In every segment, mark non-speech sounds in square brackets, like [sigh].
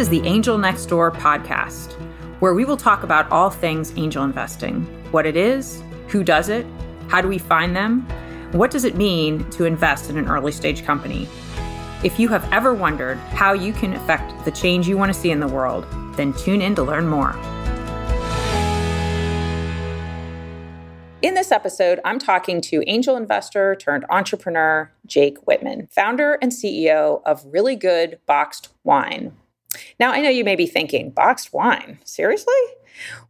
is the Angel Next Door podcast, where we will talk about all things angel investing what it is, who does it, how do we find them, what does it mean to invest in an early stage company. If you have ever wondered how you can affect the change you want to see in the world, then tune in to learn more. In this episode, I'm talking to angel investor turned entrepreneur Jake Whitman, founder and CEO of Really Good Boxed Wine. Now, I know you may be thinking, boxed wine? Seriously?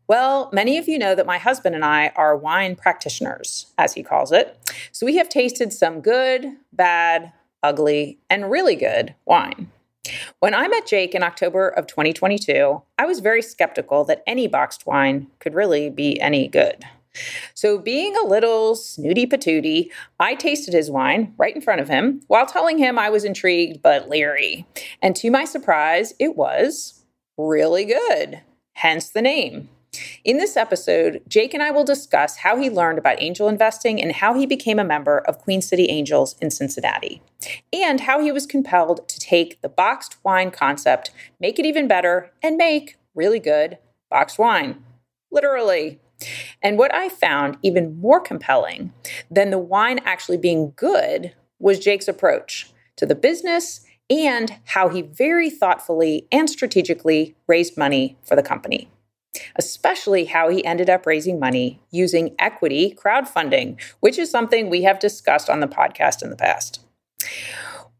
Well, many of you know that my husband and I are wine practitioners, as he calls it. So we have tasted some good, bad, ugly, and really good wine. When I met Jake in October of 2022, I was very skeptical that any boxed wine could really be any good. So, being a little snooty patootie, I tasted his wine right in front of him while telling him I was intrigued but leery. And to my surprise, it was really good, hence the name. In this episode, Jake and I will discuss how he learned about angel investing and how he became a member of Queen City Angels in Cincinnati, and how he was compelled to take the boxed wine concept, make it even better, and make really good boxed wine. Literally. And what I found even more compelling than the wine actually being good was Jake's approach to the business and how he very thoughtfully and strategically raised money for the company. Especially how he ended up raising money using equity crowdfunding, which is something we have discussed on the podcast in the past.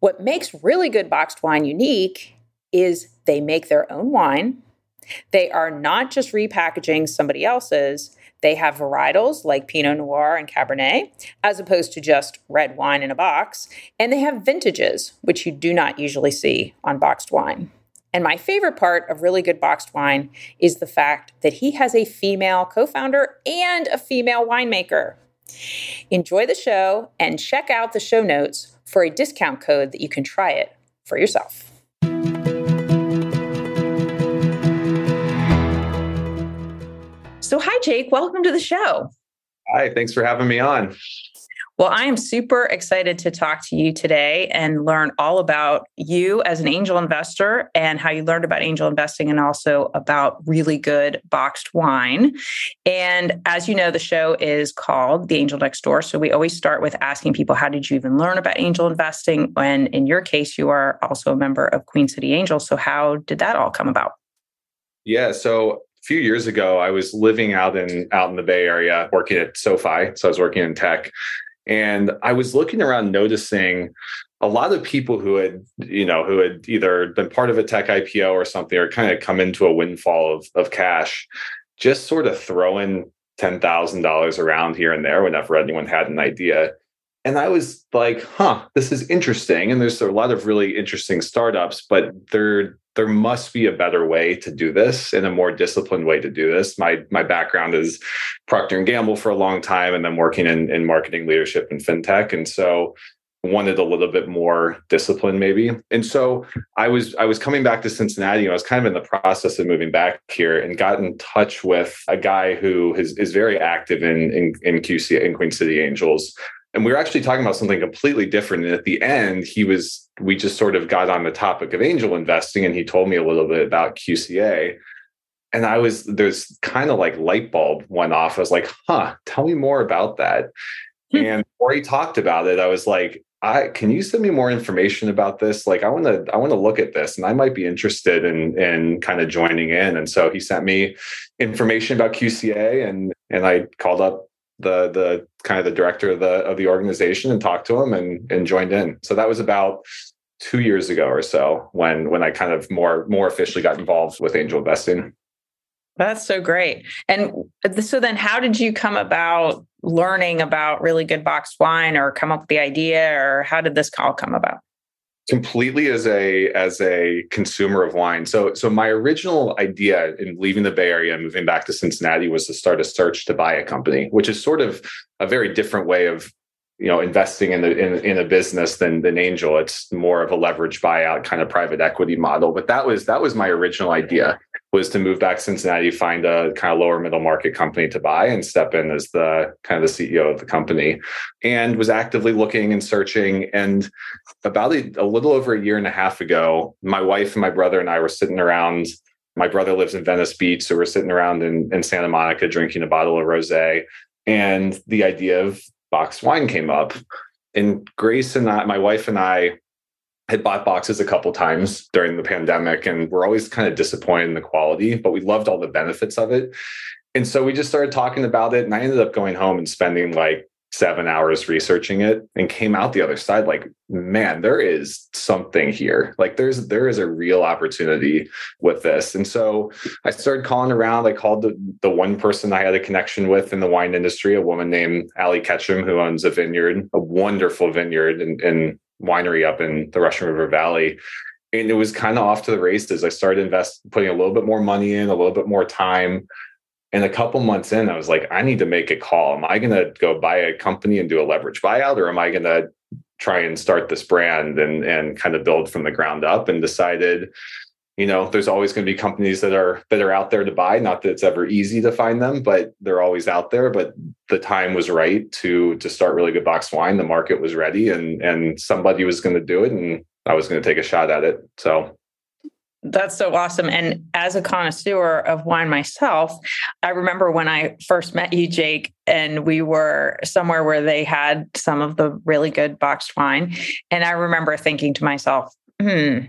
What makes really good boxed wine unique is they make their own wine they are not just repackaging somebody else's, they have varietals like Pinot Noir and Cabernet, as opposed to just red wine in a box. And they have vintages, which you do not usually see on boxed wine. And my favorite part of really good boxed wine is the fact that he has a female co founder and a female winemaker. Enjoy the show and check out the show notes for a discount code that you can try it for yourself. So, hi, Jake. Welcome to the show. Hi, thanks for having me on. Well, I am super excited to talk to you today and learn all about you as an angel investor and how you learned about angel investing and also about really good boxed wine. And as you know, the show is called The Angel Next Door. So we always start with asking people, how did you even learn about angel investing? And in your case, you are also a member of Queen City Angels. So how did that all come about? Yeah, so few years ago, I was living out in out in the Bay Area, working at SoFi. So I was working in tech, and I was looking around, noticing a lot of people who had, you know, who had either been part of a tech IPO or something, or kind of come into a windfall of of cash, just sort of throwing ten thousand dollars around here and there whenever anyone had an idea. And I was like, huh, this is interesting. And there's a lot of really interesting startups, but they're there must be a better way to do this and a more disciplined way to do this. My my background is Procter and Gamble for a long time, and then working in, in marketing leadership and fintech, and so wanted a little bit more discipline maybe. And so i was i was coming back to cincinnati. I was kind of in the process of moving back here and got in touch with a guy who is, is very active in, in in qc in queen city angels. And we were actually talking about something completely different. And at the end he was we just sort of got on the topic of angel investing and he told me a little bit about qca and i was there's kind of like light bulb went off i was like huh tell me more about that hmm. and before he talked about it i was like I can you send me more information about this? Like I want to I want to look at this and I might be interested in in kind of joining in. And so he sent me information about QCA and and I called up the the kind of the director of the of the organization and talked to him and and joined in. So that was about two years ago or so when when I kind of more more officially got involved with angel investing. That's so great. And so then how did you come about learning about really good boxed wine or come up with the idea or how did this call come about? completely as a as a consumer of wine. So so my original idea in leaving the Bay Area and moving back to Cincinnati was to start a search to buy a company, which is sort of a very different way of you know investing in the in, in a business than than angel. It's more of a leverage buyout kind of private equity model. But that was that was my original idea. was to move back to Cincinnati, find a kind of lower middle market company to buy and step in as the kind of the CEO of the company and was actively looking and searching. And about a, a little over a year and a half ago, my wife and my brother and I were sitting around. My brother lives in Venice Beach. So we're sitting around in, in Santa Monica drinking a bottle of rose. And the idea of boxed wine came up. And Grace and I, my wife and I, had bought boxes a couple times during the pandemic and we're always kind of disappointed in the quality, but we loved all the benefits of it. And so we just started talking about it. And I ended up going home and spending like seven hours researching it and came out the other side like, man, there is something here. Like there's there is a real opportunity with this. And so I started calling around. I called the, the one person I had a connection with in the wine industry, a woman named ali Ketchum, who owns a vineyard, a wonderful vineyard and, in winery up in the Russian River Valley. And it was kind of off to the races. I started invest putting a little bit more money in, a little bit more time. And a couple months in, I was like, I need to make a call. Am I going to go buy a company and do a leverage buyout, or am I going to try and start this brand and and kind of build from the ground up? And decided, you know, there's always going to be companies that are that are out there to buy. Not that it's ever easy to find them, but they're always out there. But the time was right to to start really good box wine. The market was ready, and and somebody was going to do it, and I was going to take a shot at it. So that's so awesome. And as a connoisseur of wine myself, I remember when I first met you, Jake, and we were somewhere where they had some of the really good boxed wine. And I remember thinking to myself, hmm,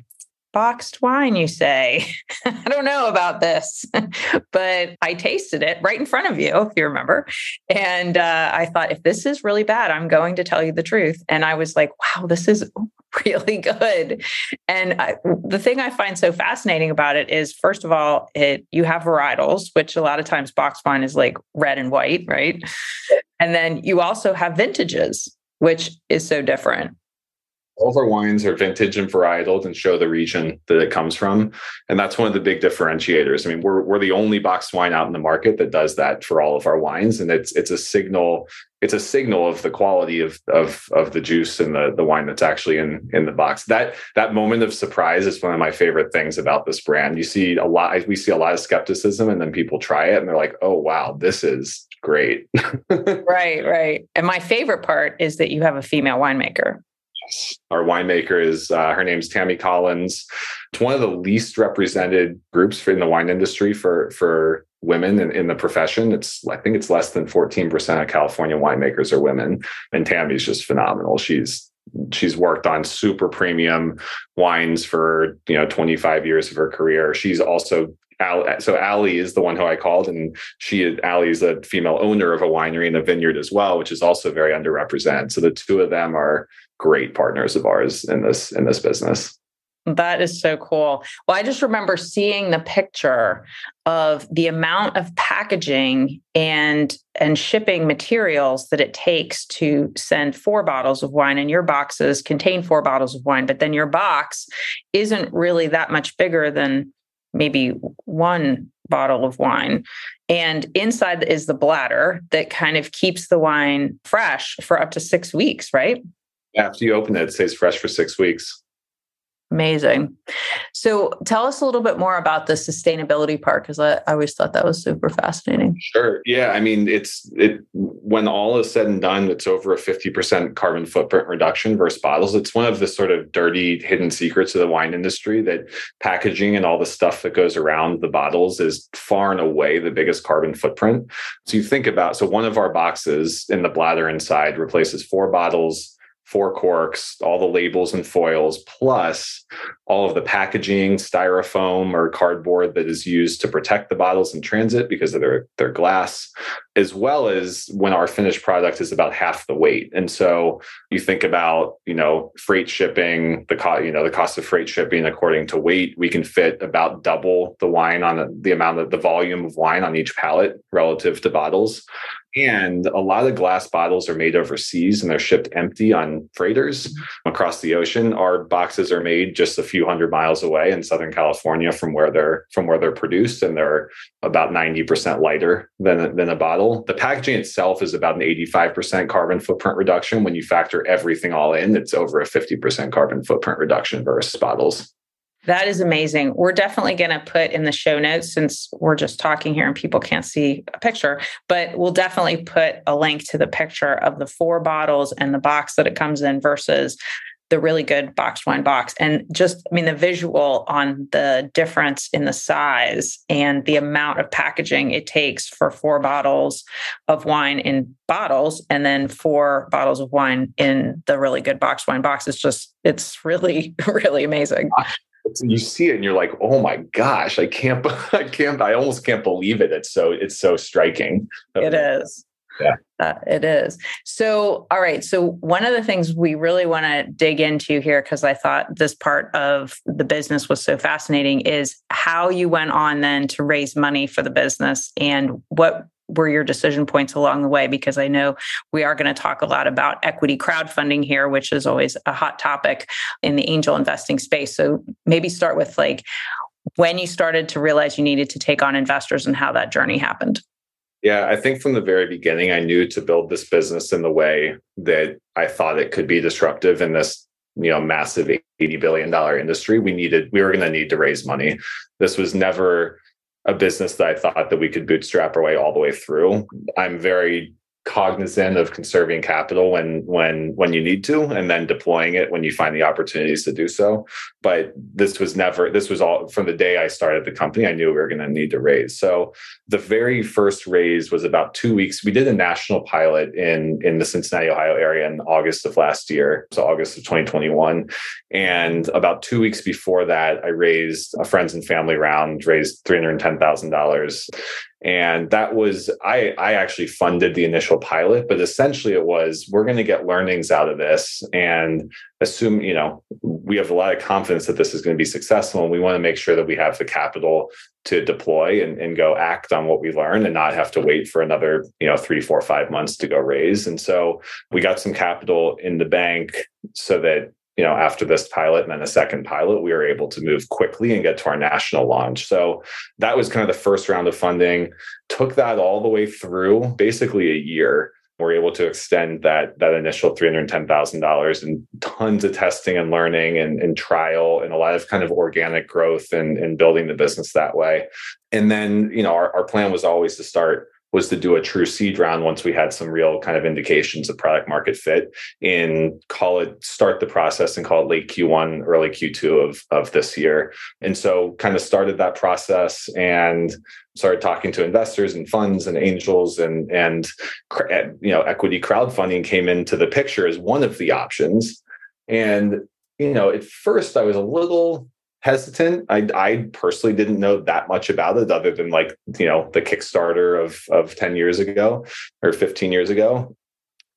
boxed wine, you say? [laughs] I don't know about this, [laughs] but I tasted it right in front of you, if you remember. And uh, I thought, if this is really bad, I'm going to tell you the truth. And I was like, wow, this is [laughs] really good. And I, the thing I find so fascinating about it is, first of all, it you have varietals, which a lot of times box wine is like red and white, right? And then you also have vintages, which is so different all of our wines are vintage and varietal and show the region that it comes from. And that's one of the big differentiators. I mean, we're, we're the only boxed wine out in the market that does that for all of our wines. And it's it's a signal, it's a signal of the quality of of of the juice and the, the wine that's actually in in the box. That that moment of surprise is one of my favorite things about this brand. You see a lot, we see a lot of skepticism, and then people try it and they're like, oh wow, this is great. [laughs] right, right. And my favorite part is that you have a female winemaker. Our winemaker is uh, her name's Tammy Collins. It's one of the least represented groups in the wine industry for for women in, in the profession. It's I think it's less than 14% of California winemakers are women. And Tammy's just phenomenal. She's she's worked on super premium wines for you know 25 years of her career. She's also so Allie is the one who I called, and she Allie is a female owner of a winery and a vineyard as well, which is also very underrepresented. So the two of them are great partners of ours in this in this business. That is so cool. Well, I just remember seeing the picture of the amount of packaging and and shipping materials that it takes to send four bottles of wine and your boxes contain four bottles of wine, but then your box isn't really that much bigger than maybe one bottle of wine. And inside is the bladder that kind of keeps the wine fresh for up to six weeks, right? After you open it, it stays fresh for six weeks. Amazing. So tell us a little bit more about the sustainability part because I, I, always thought that was super fascinating. Sure. Yeah. I mean, it's it when all is said and done, it's over a 50% carbon footprint reduction versus bottles. It's one of the sort of dirty hidden secrets of the wine industry that packaging and all the stuff that goes around the bottles is far and away the biggest carbon footprint. So you think about so one of our boxes in the bladder inside replaces four bottles four corks, all the labels and foils, plus all of the packaging, styrofoam or cardboard that is used to protect the bottles in transit because of their, their glass, as well as when our finished product is about half the weight. And so you think about, you know, freight shipping, the cost, you know, the cost of freight shipping according to weight, we can fit about double the wine on the, the amount of the volume of wine on each pallet relative to bottles. And a lot of glass bottles are made overseas and they're shipped empty on freighters mm-hmm. across the ocean. Our boxes are made just a few hundred miles away in Southern California from where they're from where they're produced, and they're about 90% lighter than, than a bottle. The packaging itself is about an 85% carbon footprint reduction. When you factor everything all in, it's over a 50% carbon footprint reduction versus bottles. That is amazing. We're definitely going to put in the show notes since we're just talking here and people can't see a picture, but we'll definitely put a link to the picture of the four bottles and the box that it comes in versus the really good boxed wine box. And just, I mean, the visual on the difference in the size and the amount of packaging it takes for four bottles of wine in bottles and then four bottles of wine in the really good boxed wine box. is just, it's really, [laughs] really amazing. You see it and you're like, oh my gosh, I can't, [laughs] I can't, I almost can't believe it. It's so, it's so striking. It is. Yeah. Uh, it is. So, all right. So, one of the things we really want to dig into here, because I thought this part of the business was so fascinating, is how you went on then to raise money for the business and what were your decision points along the way? Because I know we are going to talk a lot about equity crowdfunding here, which is always a hot topic in the angel investing space. So, maybe start with like when you started to realize you needed to take on investors and how that journey happened. Yeah, I think from the very beginning, I knew to build this business in the way that I thought it could be disruptive in this, you know, massive $80 billion industry. We needed, we were going to need to raise money. This was never a business that I thought that we could bootstrap our way all the way through. I'm very cognizant of conserving capital when when when you need to and then deploying it when you find the opportunities to do so. But this was never this was all from the day i started the company i knew we were going to need to raise. So the very first raise was about two weeks. We did a national pilot in in the cincinnati ohio area in august of last year so august of 2021 and about two weeks before that i raised a friends and family round raised $310000 and that was i i actually funded the initial pilot but essentially it was we're going to get learnings out of this and assume you know we have a lot of confidence that this is going to be successful and we want to make sure that we have the capital to deploy and, and go act on what we learn and not have to wait for another you know three four five months to go raise. And so we got some capital in the bank so that you know, after this pilot and then a second pilot, we were able to move quickly and get to our national launch. So that was kind of the first round of funding. Took that all the way through basically a year. We're able to extend that that initial three hundred ten thousand dollars and tons of testing and learning and, and trial and a lot of kind of organic growth and, and building the business that way. And then, you know, our, our plan was always to start was to do a true seed round once we had some real kind of indications of product market fit in call it start the process and call it late Q1, early Q2 of, of this year. And so kind of started that process and started talking to investors and funds and angels and and eh, you know equity crowdfunding came into the picture as one of the options. And you know, at first I was a little hesitant. I, I personally didn't know that much about it other than like, you know, the Kickstarter of, of 10 years ago or 15 years ago.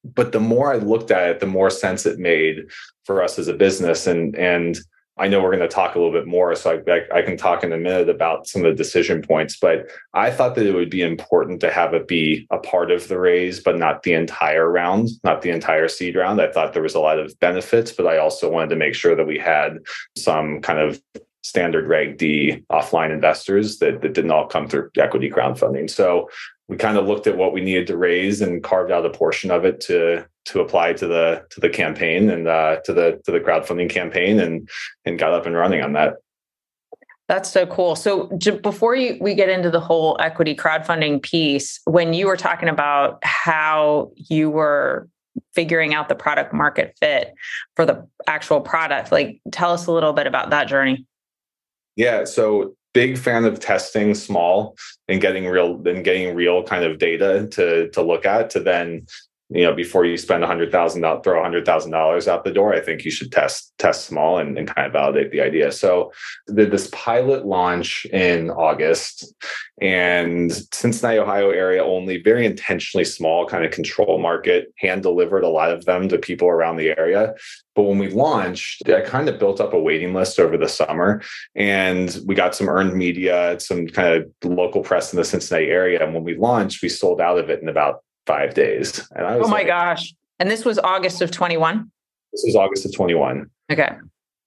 But the more I looked at it, the more sense it made for us as a business. And, and I know we're going to talk a little bit more, so I, I, can talk in a minute about some of the decision points. But I thought that it would be important to have it be a part of the raise, but not the entire round, not the entire seed round. I thought there was a lot of benefits, but I also wanted to make sure that we had some kind of standard Reg D offline investors that, that didn't all come through equity crowdfunding. So we kind of looked at what we needed to raise and carved out a portion of it to to apply to the to the campaign and uh, to the to the crowdfunding campaign and and got up and running on that. That's so cool. So before you, we get into the whole equity crowdfunding piece, when you were talking about how you were figuring out the product market fit for the actual product, like tell us a little bit about that journey. Yeah. So big fan of testing small and getting real and getting real kind of data to to look at to then you know before you spend a hundred thousand throw a hundred thousand dollars out the door i think you should test test small and, and kind of validate the idea. So did this pilot launch in august and cincinnati ohio area only very intentionally small kind of control market hand delivered a lot of them to people around the area. But when we launched i kind of built up a waiting list over the summer and we got some earned media some kind of local press in the cincinnati area. And when we launched we sold out of it in about five days. And I was oh my like, gosh. And this was August of 21? This was August of 21. Okay.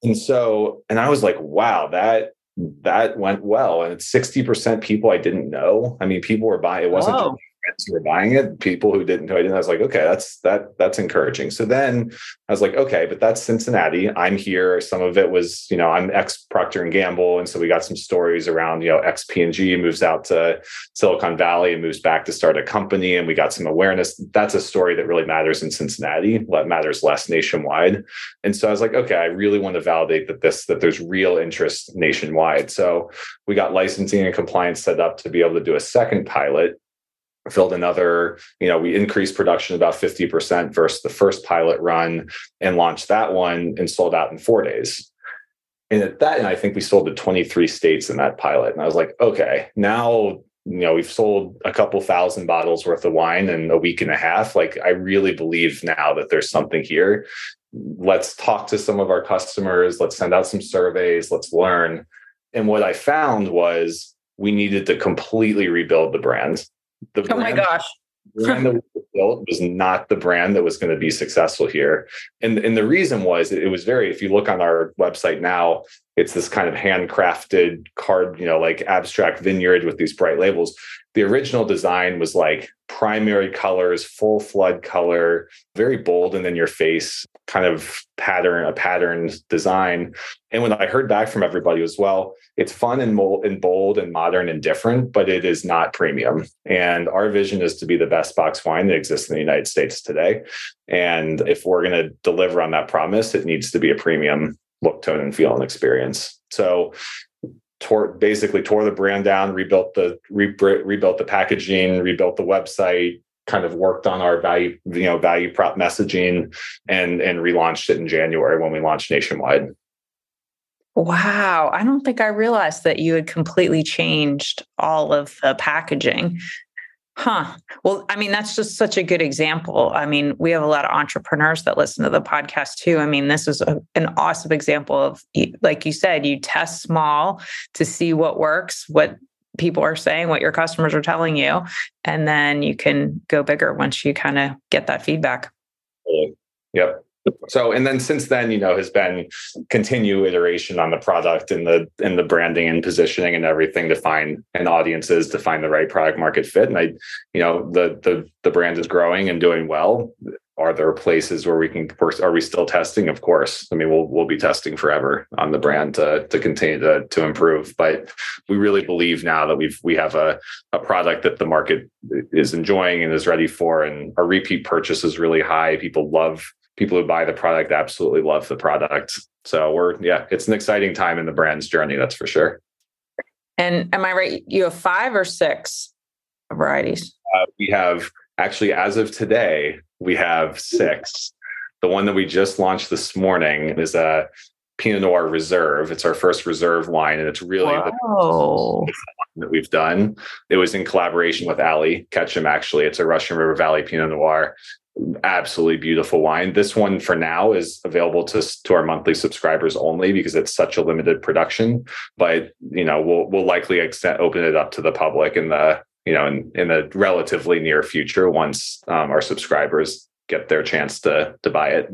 And so, and I was like, wow, that that went well. And it's 60% people I didn't know. I mean, people were buying, it wasn't friends were buying it, people who didn't, who I didn't, I was like, okay, that's that that's encouraging. So then I was like, okay, but that's Cincinnati. I'm here. Some of it was, you know, I'm ex Procter and Gamble, and so we got some stories around, you know, ex P&G moves out to Silicon Valley and moves back to start a company, and we got some awareness. That's a story that really matters in Cincinnati. What matters less nationwide. And so I was like, okay, I really want to validate that this that there's real interest nationwide. So we got licensing and compliance set up to be able to do a second pilot filled another, you know, we increased production about 50% versus the first pilot run and launched that one and sold out in four days. And at that, and I think we sold to 23 states in that pilot. And I was like, okay, now, you know, we've sold a couple thousand bottles worth of wine in a week and a half. Like, I really believe now that there's something here. Let's talk to some of our customers. Let's send out some surveys. Let's learn. And what I found was we needed to completely rebuild the brand the oh my gosh. brand that we built was not the brand that was going to be successful here. And, and the reason was it was very, if you look on our website now, it's this kind of handcrafted card, you know, like abstract vineyard with these bright labels. The original design was like primary colors, full flood color, very bold and in your face kind of pattern, a patterned design. And when I heard back from everybody as well, it's fun and, mold, and bold and modern and different, but it is not premium. And our vision is to be the best box wine that exists in the United States today. And if we're going to deliver on that promise, it needs to be a premium look, tone, and feel and experience. So tore basically tore the brand down, rebuilt the re, rebuilt the packaging, rebuilt the website, kind of worked on our value, you know, value prop messaging and and relaunched it in January when we launched nationwide. Wow. I don't think I realized that you had completely changed all of the packaging. Huh. Well, I mean, that's just such a good example. I mean, we have a lot of entrepreneurs that listen to the podcast too. I mean, this is a, an awesome example of, like you said, you test small to see what works, what people are saying, what your customers are telling you, and then you can go bigger once you kind of get that feedback. Yep. So, and then since then, you know, has been continue iteration on the product and the and the branding and positioning and everything to find and audiences to find the right product market fit. And I, you know, the the the brand is growing and doing well. Are there places where we can? Are we still testing? Of course. I mean, we'll we'll be testing forever on the brand to to continue to to improve. But we really believe now that we've we have a a product that the market is enjoying and is ready for, and our repeat purchase is really high. People love people who buy the product absolutely love the product. So we're yeah, it's an exciting time in the brand's journey, that's for sure. And am I right? You have five or six varieties? Uh, we have actually, as of today, we have six. The one that we just launched this morning is a Pinot Noir Reserve. It's our first reserve wine, and it's really the that we've done. It was in collaboration with Ali Ketchum. Actually, it's a Russian River Valley Pinot Noir absolutely beautiful wine. This one for now is available to to our monthly subscribers only because it's such a limited production. But you know, we'll we'll likely extend, open it up to the public in the you know in in the relatively near future once um, our subscribers get their chance to to buy it.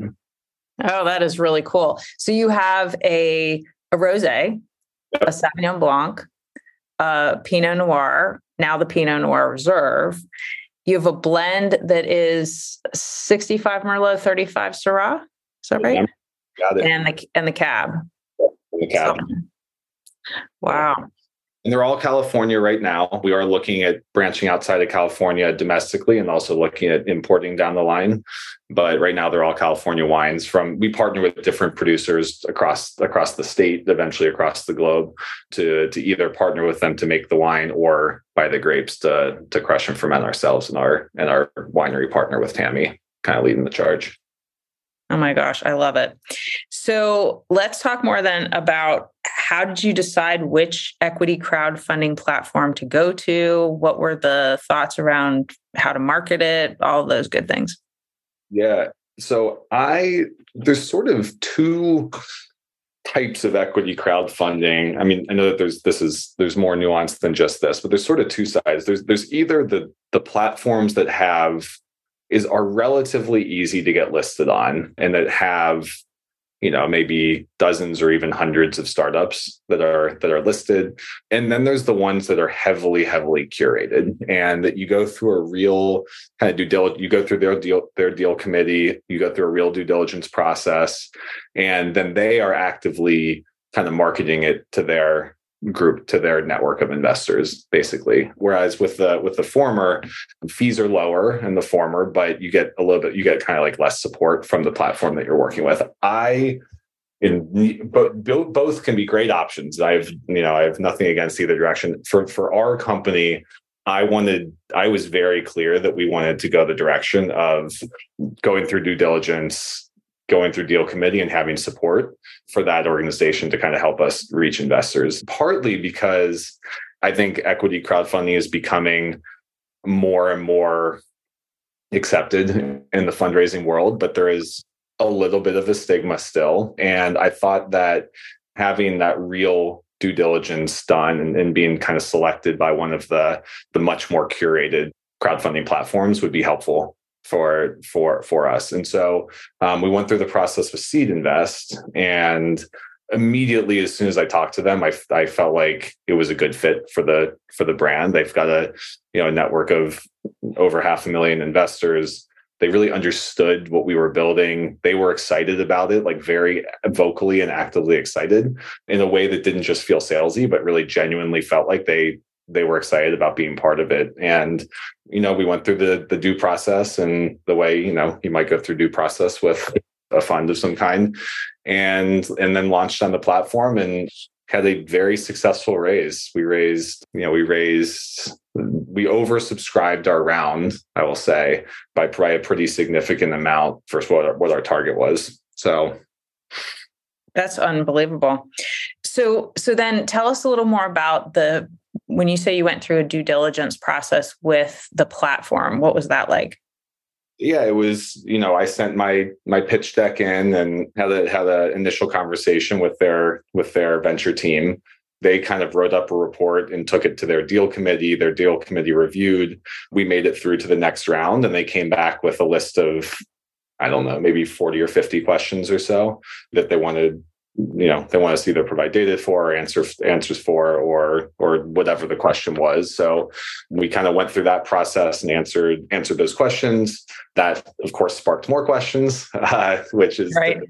Oh, that is really cool. So you have a a rosé, a Sauvignon Blanc, a Pinot Noir, now the Pinot Noir Reserve you have a blend that is 65 Merlot, 35 Syrah. Is that right? Got it. And the and the cab. The cab. So, wow. And they're all California right now. We are looking at branching outside of California domestically and also looking at importing down the line. But right now they're all California wines from we partner with different producers across across the state, eventually across the globe, to to either partner with them to make the wine or buy the grapes to to crush and ferment ourselves and our and our winery partner with Tammy kind of leading the charge. Oh my gosh, I love it. So let's talk more then about how did you decide which equity crowdfunding platform to go to? What were the thoughts around how to market it? All those good things. Yeah. So I, there's sort of two types of equity crowdfunding. I mean, I know that there's this is there's more nuance than just this, but there's sort of two sides. There's there's either the the platforms that have is are relatively easy to get listed on and that have you know maybe dozens or even hundreds of startups that are that are listed. And then there's the ones that are heavily heavily curated and that you go through a real kind of due diligence you go through their deal their deal committee you go through a real due diligence process and then they are actively kind of marketing it to their group to their network of investors basically. Whereas with the with the former fees are lower in the former but you get a little bit you get kind of like less support from the platform that you're working with. I in but both can be great options. I've you know i have nothing against either direction. For for our company i wanted i was very clear that we wanted to go the direction of going through due diligence going through deal committee and having support for that organization to kind of help us reach investors. Partly because i think equity crowdfunding is becoming more and more accepted in the fundraising world but there is a little bit of a stigma still. And i thought that having that real due diligence done and, and being kind of selected by one of the the much more curated crowdfunding platforms would be helpful for for for us. And so um, we went through the process with SeedInvest, and immediately as soon as I talked to them, I I felt like it was a good fit for the for the brand. They've got a you know a network of over half a million investors. They really understood what we were building. They were excited about it, like very vocally and actively excited in a way that didn't just feel salesy, but really genuinely felt like they they were excited about being part of it. And, you know, we went through the the due process and the way, you know, you might go through due process with a fund of some kind and and then launched on the platform and had a very successful raise. We raised, you know, we raised we oversubscribed our round, I will say, by probably a pretty significant amount for what our, what our target was. So that's unbelievable. So so then tell us a little more about the when you say you went through a due diligence process with the platform, what was that like? Yeah, it was, you know, I sent my my pitch deck in and had a had an initial conversation with their with their venture team. They kind of wrote up a report and took it to their deal committee. Their deal committee reviewed. We made it through to the next round and they came back with a list of I don't know, maybe 40 or 50 questions or so that they wanted you know they want us to either provide data for or answer answers for or or whatever the question was. So we kind of went through that process and answered answered those questions. That of course sparked more questions [laughs] uh, which is right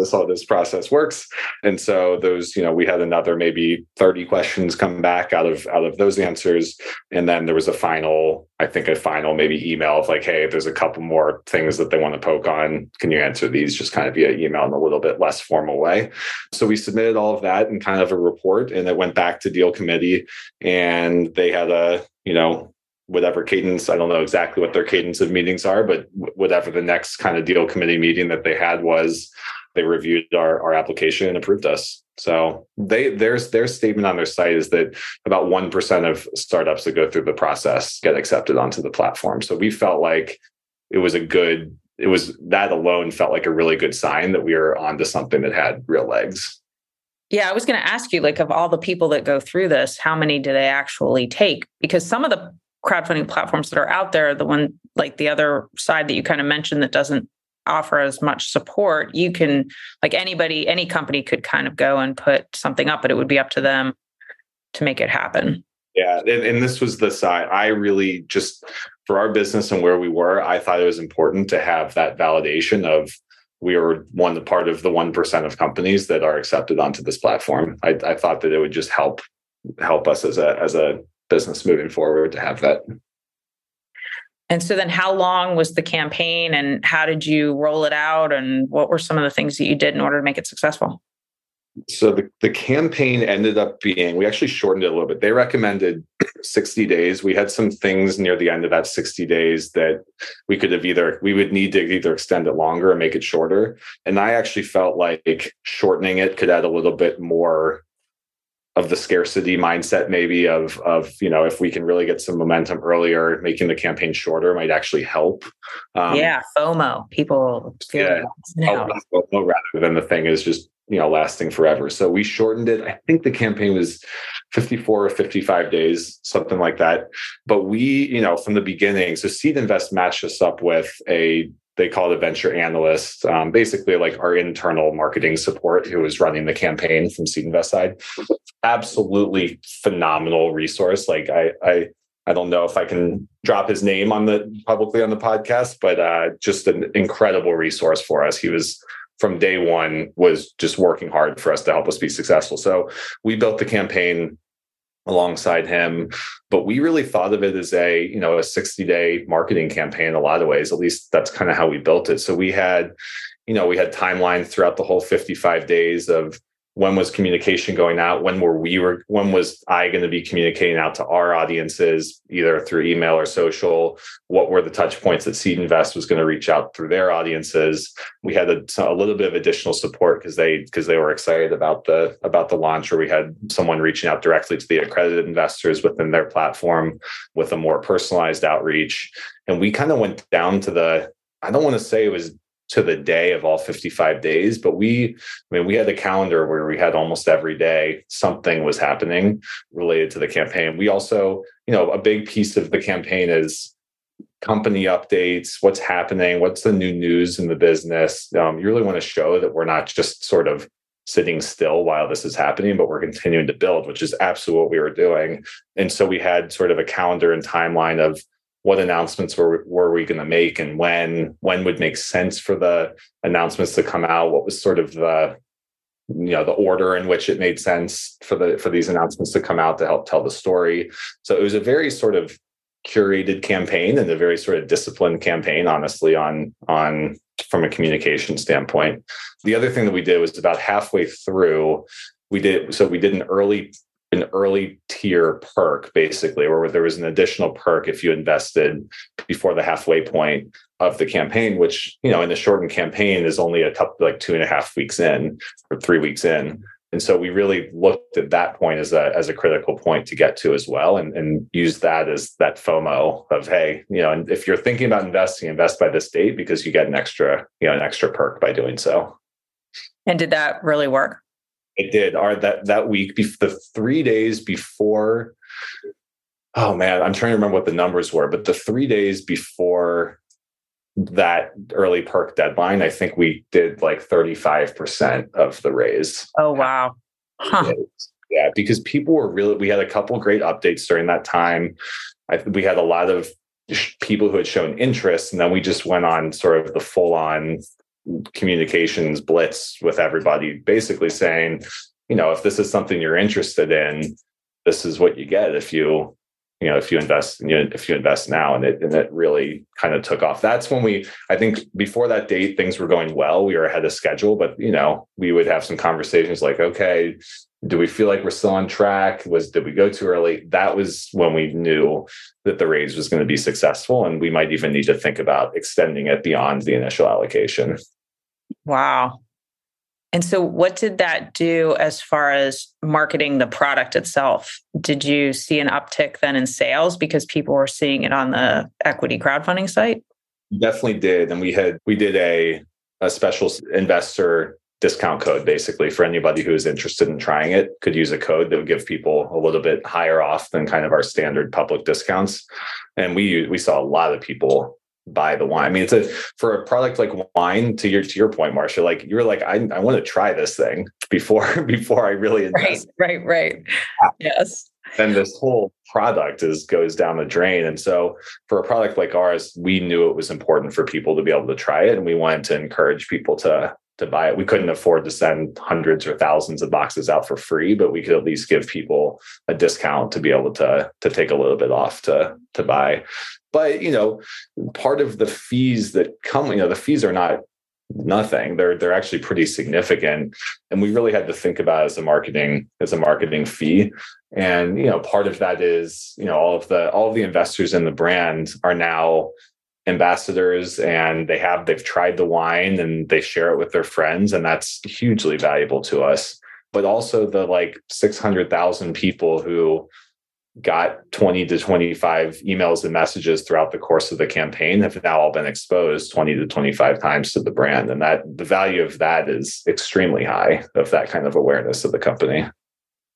this all this process works. And so those you know we had another maybe 30 questions come back out of out of those answers. And then there was a final i think a final maybe email of like hey there's a couple more things that they want to poke on. Can you answer these just kind of via email in a little bit less formal way? So we submitted all of that in kind of a report and it went back to deal committee. And they had a you know whatever cadence i don't know exactly what their cadence of meetings are but whatever the next kind of deal committee meeting that they had was they reviewed our, our application and approved us. So they there's their statement on their site is that about one percent of startups that go through the process get accepted onto the platform. So we felt like it was a good it was that alone felt like a really good sign that we were onto something that had real legs. Yeah, I was going to ask you, like, of all the people that go through this, how many do they actually take? Because some of the crowdfunding platforms that are out there, the one like the other side that you kind of mentioned that doesn't offer as much support, you can, like anybody, any company could kind of go and put something up, but it would be up to them to make it happen. Yeah. And, and this was the side I really just, for our business and where we were, I thought it was important to have that validation of we are one part of the 1% of companies that are accepted onto this platform. I, I thought that it would just help help us as a as a business moving forward to have that and so then how long was the campaign and how did you roll it out and what were some of the things that you did in order to make it successful? So the, the campaign ended up being, we actually shortened it a little bit. They recommended [clears throat] 60 days. We had some things near the end of that 60 days that we could have either, we would need to either extend it longer or make it shorter. And I actually felt like shortening it could add a little bit more of the scarcity mindset maybe of of you know if we can really get some momentum earlier making the campaign shorter might actually help. Um, yeah fomo. People yeah, FOMO rather than the thing is just you know lasting forever. So we shortened it. I think the campaign was 54 or 55 days something like that. But we you know from the beginning so SeedInvest matched us up with a they call a venture analyst, um, basically like our internal marketing support who was running the campaign from SeedInvest side. Absolutely phenomenal resource. Like I, I, I don't know if I can drop his name on the publicly on the podcast, but uh, just an incredible resource for us. He was from day one was just working hard for us to help us be successful. So we built the campaign alongside him. But we really thought of it as a you know a 60 day marketing campaign in a lot of ways. At least that's kind of how we built it. So we had you know we had timelines throughout the whole 55 days of when was communication going out? When were we were when was i going to be communicating out to our audiences either through email or social? What were the touch points that SeedInvest was going to reach out through their audiences? We had a, a little bit of additional support because they because they were excited about the about the launch or we had someone reaching out directly to the accredited investors within their platform with a more personalized outreach. And we kind of went down to the i don't want to say it was to the day of all 55 days but we i mean we had a calendar where we had almost every day something was happening related to the campaign. We also you know a big piece of the campaign is company updates what's happening what's the new news in the business. Um, you really want to show that we're not just sort of sitting still while this is happening but we're continuing to build which is absolutely what we were doing. And so we had sort of a calendar and timeline of what announcements were, were we going to make and when when would make sense for the announcements to come out? What was sort of the you know the order in which it made sense for the for these announcements to come out to help tell the story? So it was a very sort of curated campaign and a very sort of disciplined campaign honestly on on from a communication standpoint. The other thing that we did was about halfway through we did so we did an early an early tier perk basically where there was an additional perk if you invested before the halfway point of the campaign which you know in the shortened campaign is only a couple like two and a half weeks in or three weeks in and so we really looked at that point as a as a critical point to get to as well and, and use that as that FOMO of hey, you know, and if you're thinking about investing, invest by this date because you get an extra, you know, an extra perk by doing so. And did that really work? It did. Our that that week, the three days before. Oh man, I'm trying to remember what the numbers were, but the three days before that early perk deadline, I think we did like 35% of the raise. Oh wow. Huh. Yeah, because people were really we had a couple great updates during that time. I, we had a lot of people who had shown interest and then we just went on sort of the full on communications blitz with everybody, basically saying, you know, if this is something you're interested in, this is what you get if you, you know, if you invest, you know, if you invest now, and it and it really kind of took off. That's when we, I think, before that date, things were going well. We were ahead of schedule, but you know, we would have some conversations like, okay, do we feel like we're still on track was did we go too early that was when we knew that the raise was going to be successful and we might even need to think about extending it beyond the initial allocation wow. And so what did that do as far as marketing the product itself? Did you see an uptick then in sales because people were seeing it on the equity crowdfunding site? Definitely did and we had we did a a special investor discount code basically for anybody who is interested in trying it could use a code that would give people a little bit higher off than kind of our standard public discounts. And we we saw a lot of people buy the wine i mean it's a for a product like wine to your to your point marcia like you're like i, I want to try this thing before [laughs] before i really invest. right right right yes then this whole product is goes down the drain and so for a product like ours we knew it was important for people to be able to try it and we wanted to encourage people to to buy it. We couldn't afford to send hundreds or thousands of boxes out for free, but we could at least give people a discount to be able to to take a little bit off to to buy. But you know, part of the fees that come, you know, the fees are not nothing. They're they're actually pretty significant, and we really had to think about as a marketing as a marketing fee. And you know, part of that is you know all of the all of the investors in the brand are now ambassadors and they have they've tried the wine and they share it with their friends and that's hugely valuable to us but also the like 600,000 people who got 20 to 25 emails and messages throughout the course of the campaign have now all been exposed 20 to 25 times to the brand. And that the value of that is extremely high of that kind of awareness of the company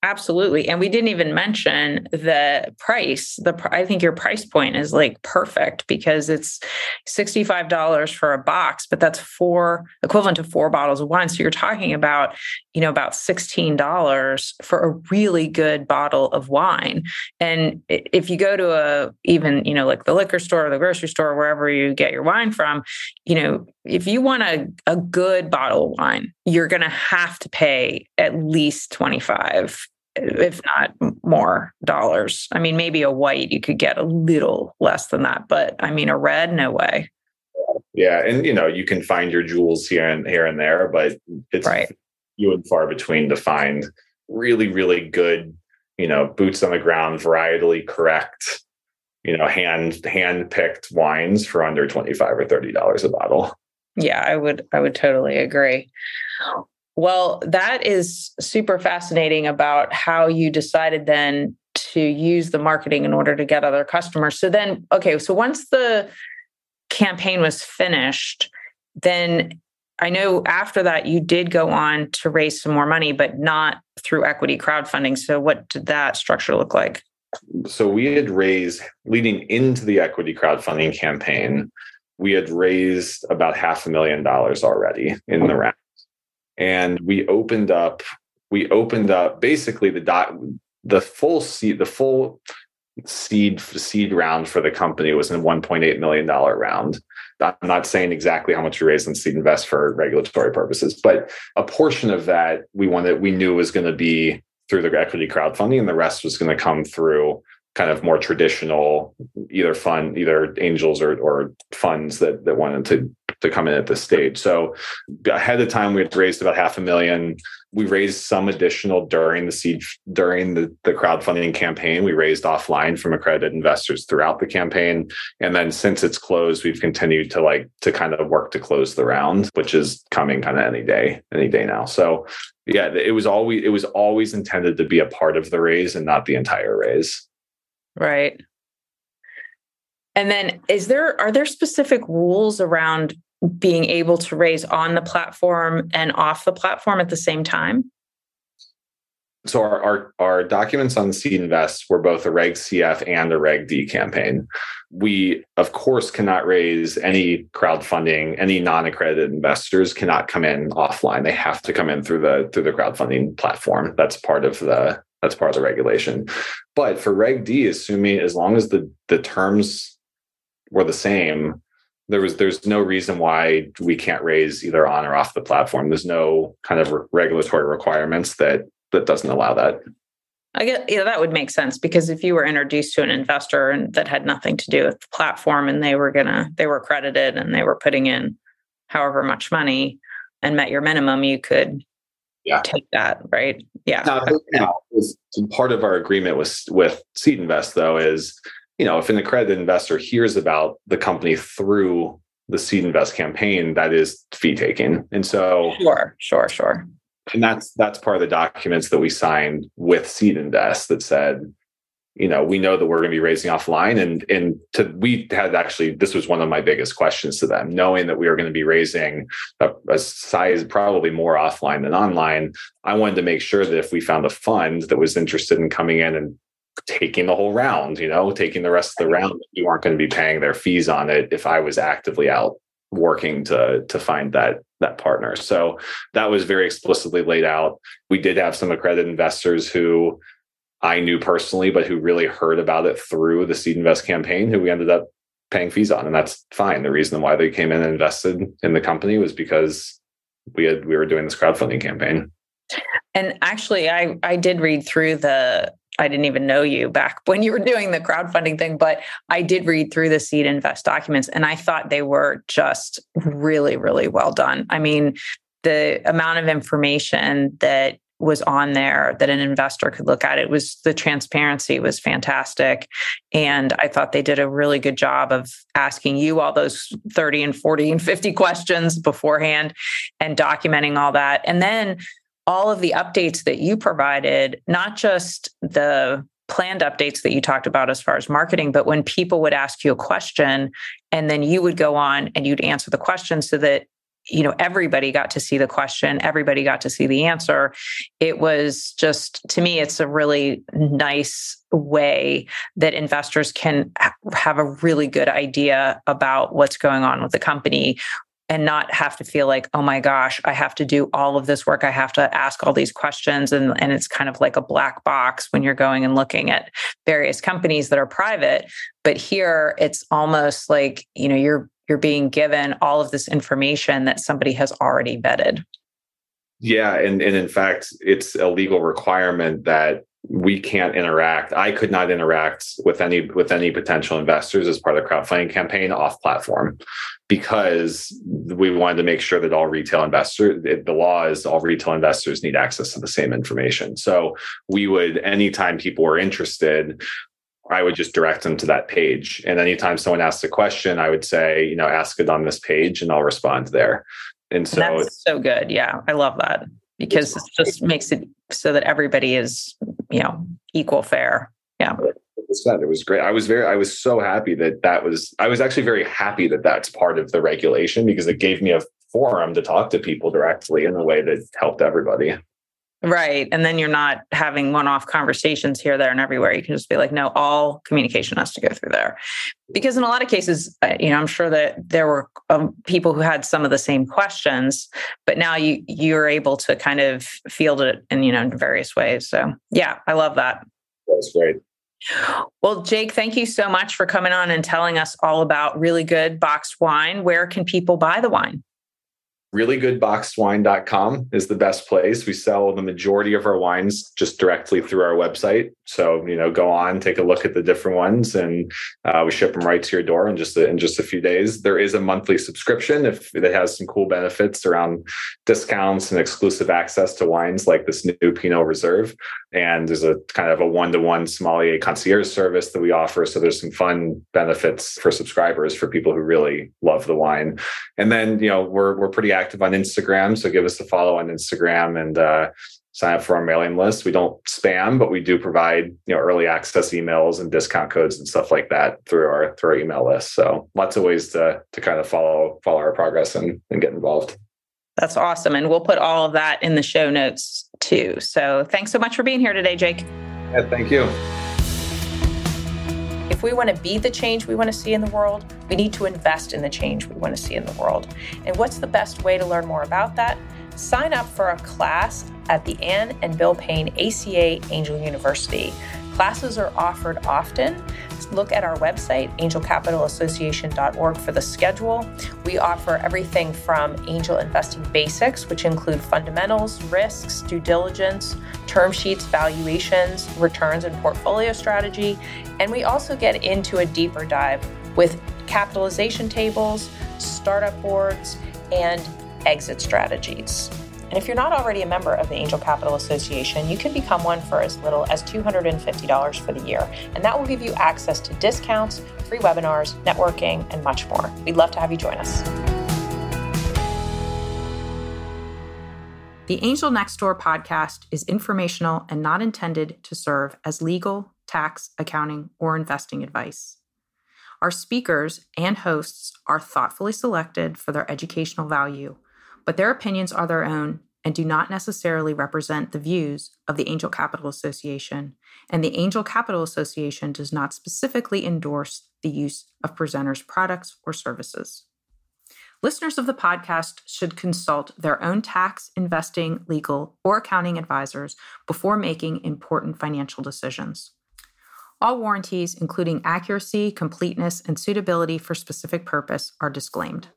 Absolutely. And we didn't even mention the price. The I think your price point is like perfect because it's $65 for a box, but that's four equivalent to four bottles of wine. So you're talking about, you know, about $16 for a really good bottle of wine. And if you go to a even, you know, like the liquor store or the grocery store, wherever you get your wine from, you know, if you want a, a good bottle of wine, you're going to have to pay at least 25 if not more dollars. I mean, maybe a white you could get a little less than that, but I mean, a red, no way. Yeah, and you know, you can find your jewels here and here and there, but it's right. few and far between to find really, really good, you know, boots on the ground, varietally correct, you know, hand hand picked wines for under twenty five or thirty dollars a bottle. Yeah, I would I would totally agree. Well, that is super fascinating about how you decided then to use the marketing in order to get other customers. So then, okay, so once the campaign was finished, then I know after that you did go on to raise some more money, but not through equity crowdfunding. So, what did that structure look like? So, we had raised leading into the equity crowdfunding campaign, we had raised about half a million dollars already in the round and we opened up we opened up basically the dot the full seed the full seed seed round for the company was a 1.8 million dollar round. I'm not saying exactly how much we raised in SeedInvest for regulatory purposes but a portion of that we wanted we knew was going to be through the equity crowdfunding and the rest was going to come through kind of more traditional either fund either angels or, or funds that that wanted to to come in at this stage. So ahead of time we had raised about half a million. We raised some additional during the seed during the, the crowdfunding campaign. We raised offline from accredited investors throughout the campaign. And then since it's closed we've continued to like to kind of work to close the round which is coming kind of any day any day now. So yeah it was always it was always intended to be a part of the raise and not the entire raise. Right. And then is there are there specific rules around being able to raise on the platform and off the platform at the same time? So our, our, our documents on SeedInvest were both a Reg CF and a Reg D campaign. We of course cannot raise any crowdfunding. Any non-accredited investors cannot come in offline. They have to come in through the through the crowdfunding platform. That's part of the that's part of the regulation. But for Reg D, assuming as long as the the terms were the same, there was there's no reason why we can't raise either on or off the platform. There's no kind of re- regulatory requirements that that doesn't allow that. I get yeah, that would make sense because if you were introduced to an investor and that had nothing to do with the platform and they were gonna they were credited and they were putting in however much money and met your minimum, you could yeah. take that, right? Yeah. Now, now part of our agreement with with SeedInvest though is, you know, if an accredited investor hears about the company through the SeedInvest campaign, that is fee taking. And so Sure, sure, sure. And that's that's part of the documents that we signed with SeedInvest that said, you know we know that we're going to be raising offline and and to we had actually this was one of my biggest questions to them knowing that we were going to be raising a, a, size probably more offline than online i wanted to make sure that if we found a fund that was interested in coming in and taking the whole round you know taking the rest of the round You aren't going to be paying their fees on it if i was actively out working to to find that that partner so that was very explicitly laid out we did have some accredited investors who I knew personally, but who really heard about it through the SeedInvest campaign, who we ended up paying fees on. And that's fine. The reason why they came in and invested in the company was because we had we were doing this crowdfunding campaign. And actually I I did read through the I didn't even know you back when you were doing the crowdfunding thing, but I did read through the SeedInvest documents and I thought they were just really, really well done. I mean, the amount of information that was on there that an investor could look at. It was the transparency was fantastic. And I thought they did a really good job of asking you all those 30 and 40 and 50 questions beforehand and documenting all that. And then all of the updates that you provided, not just the planned updates that you talked about as far as marketing, but when people would ask you a question and then you would go on and you'd answer the question so that you know everybody got to see the question everybody got to see the answer. It was just to me it's a really nice way that investors can have a really good idea about what's going on with the company and not have to feel like oh my gosh i have to do all of this work. I have to ask all these questions. And, and it's kind of like a black box when you're going and looking at various companies that are private. But here it's almost like you know you're you're being given all of this information that somebody has already vetted. Yeah. And, and in fact it's a legal requirement that we can't interact i could not interact with any with any potential investors as part of the crowdfunding campaign off platform because we wanted to make sure that all retail investors the law is all retail investors need access to the same information so we would anytime people were interested I would just direct them to that page. And anytime someone asks a question, I would say, you know, ask it on this page and I'll respond there. And so and that's so good. Yeah. I love that because it just makes it so that everybody is, you know, equal fair. Yeah. It was great. I was very, I was so happy that that was, I was actually very happy that that's part of the regulation because it gave me a forum to talk to people directly in a way that helped everybody. Right. And then you're not having one off conversations here, there, and everywhere. You can just be like, no, all communication has to go through there. Because in a lot of cases, uh, you know, I'm sure that there were um, people who had some of the same questions, but now you you're able to kind of field it in, you know, in various ways. So yeah, I love that. That's great. Well, Jake, thank you so much for coming on and telling us all about really good boxed wine. Where can people buy the wine? reallygoodboxedwine.com is the best place. We sell the majority of our wines just directly through our website. So, you know, go on, take a look at the different ones and uh, we ship them right to your door in just, a, in just a few days. There is a monthly subscription if it has some cool benefits around discounts and exclusive access to wines like this new Pinot Reserve. And there's a kind of a one-to-one sommelier concierge service that we offer. So there's some fun benefits for subscribers for people who really love the wine. And then, you know, we're, we're pretty active active on Instagram. So give us a follow on Instagram and uh, sign up for our mailing list. We don't spam, but we do provide you know early access emails and discount codes and stuff like that through our through our email list. So lots of ways to to kind of follow follow our progress and, and get involved. That's awesome. And we'll put all of that in the show notes too. So thanks so much for being here today, Jake. Yeah, thank you. If we want to be the change we want to see in the world, we need to invest in the change we want to see in the world. And what's the best way to learn more about that? Sign up for a class at the Ann and Bill Payne ACA Angel University. Classes are offered often. Look at our website, angelcapitalassociation.org, for the schedule. We offer everything from angel investing basics, which include fundamentals, risks, due diligence, term sheets, valuations, returns, and portfolio strategy. And we also get into a deeper dive with capitalization tables, startup boards, and exit strategies. And if you're not already a member of the Angel Capital Association, you can become one for as little as $250 for the year. And that will give you access to discounts, free webinars, networking, and much more. We'd love to have you join us. The Angel Next Door podcast is informational and not intended to serve as legal, tax, accounting, or investing advice. Our speakers and hosts are thoughtfully selected for their educational value but their opinions are their own and do not necessarily represent the views of the Angel Capital Association, and the Angel Capital Association does not specifically endorse the use of presenters' products or services. Listeners of the podcast should consult their own tax, investing, legal, or accounting advisors before making important financial decisions. All warranties, including accuracy, completeness, and suitability for specific purpose, are disclaimed.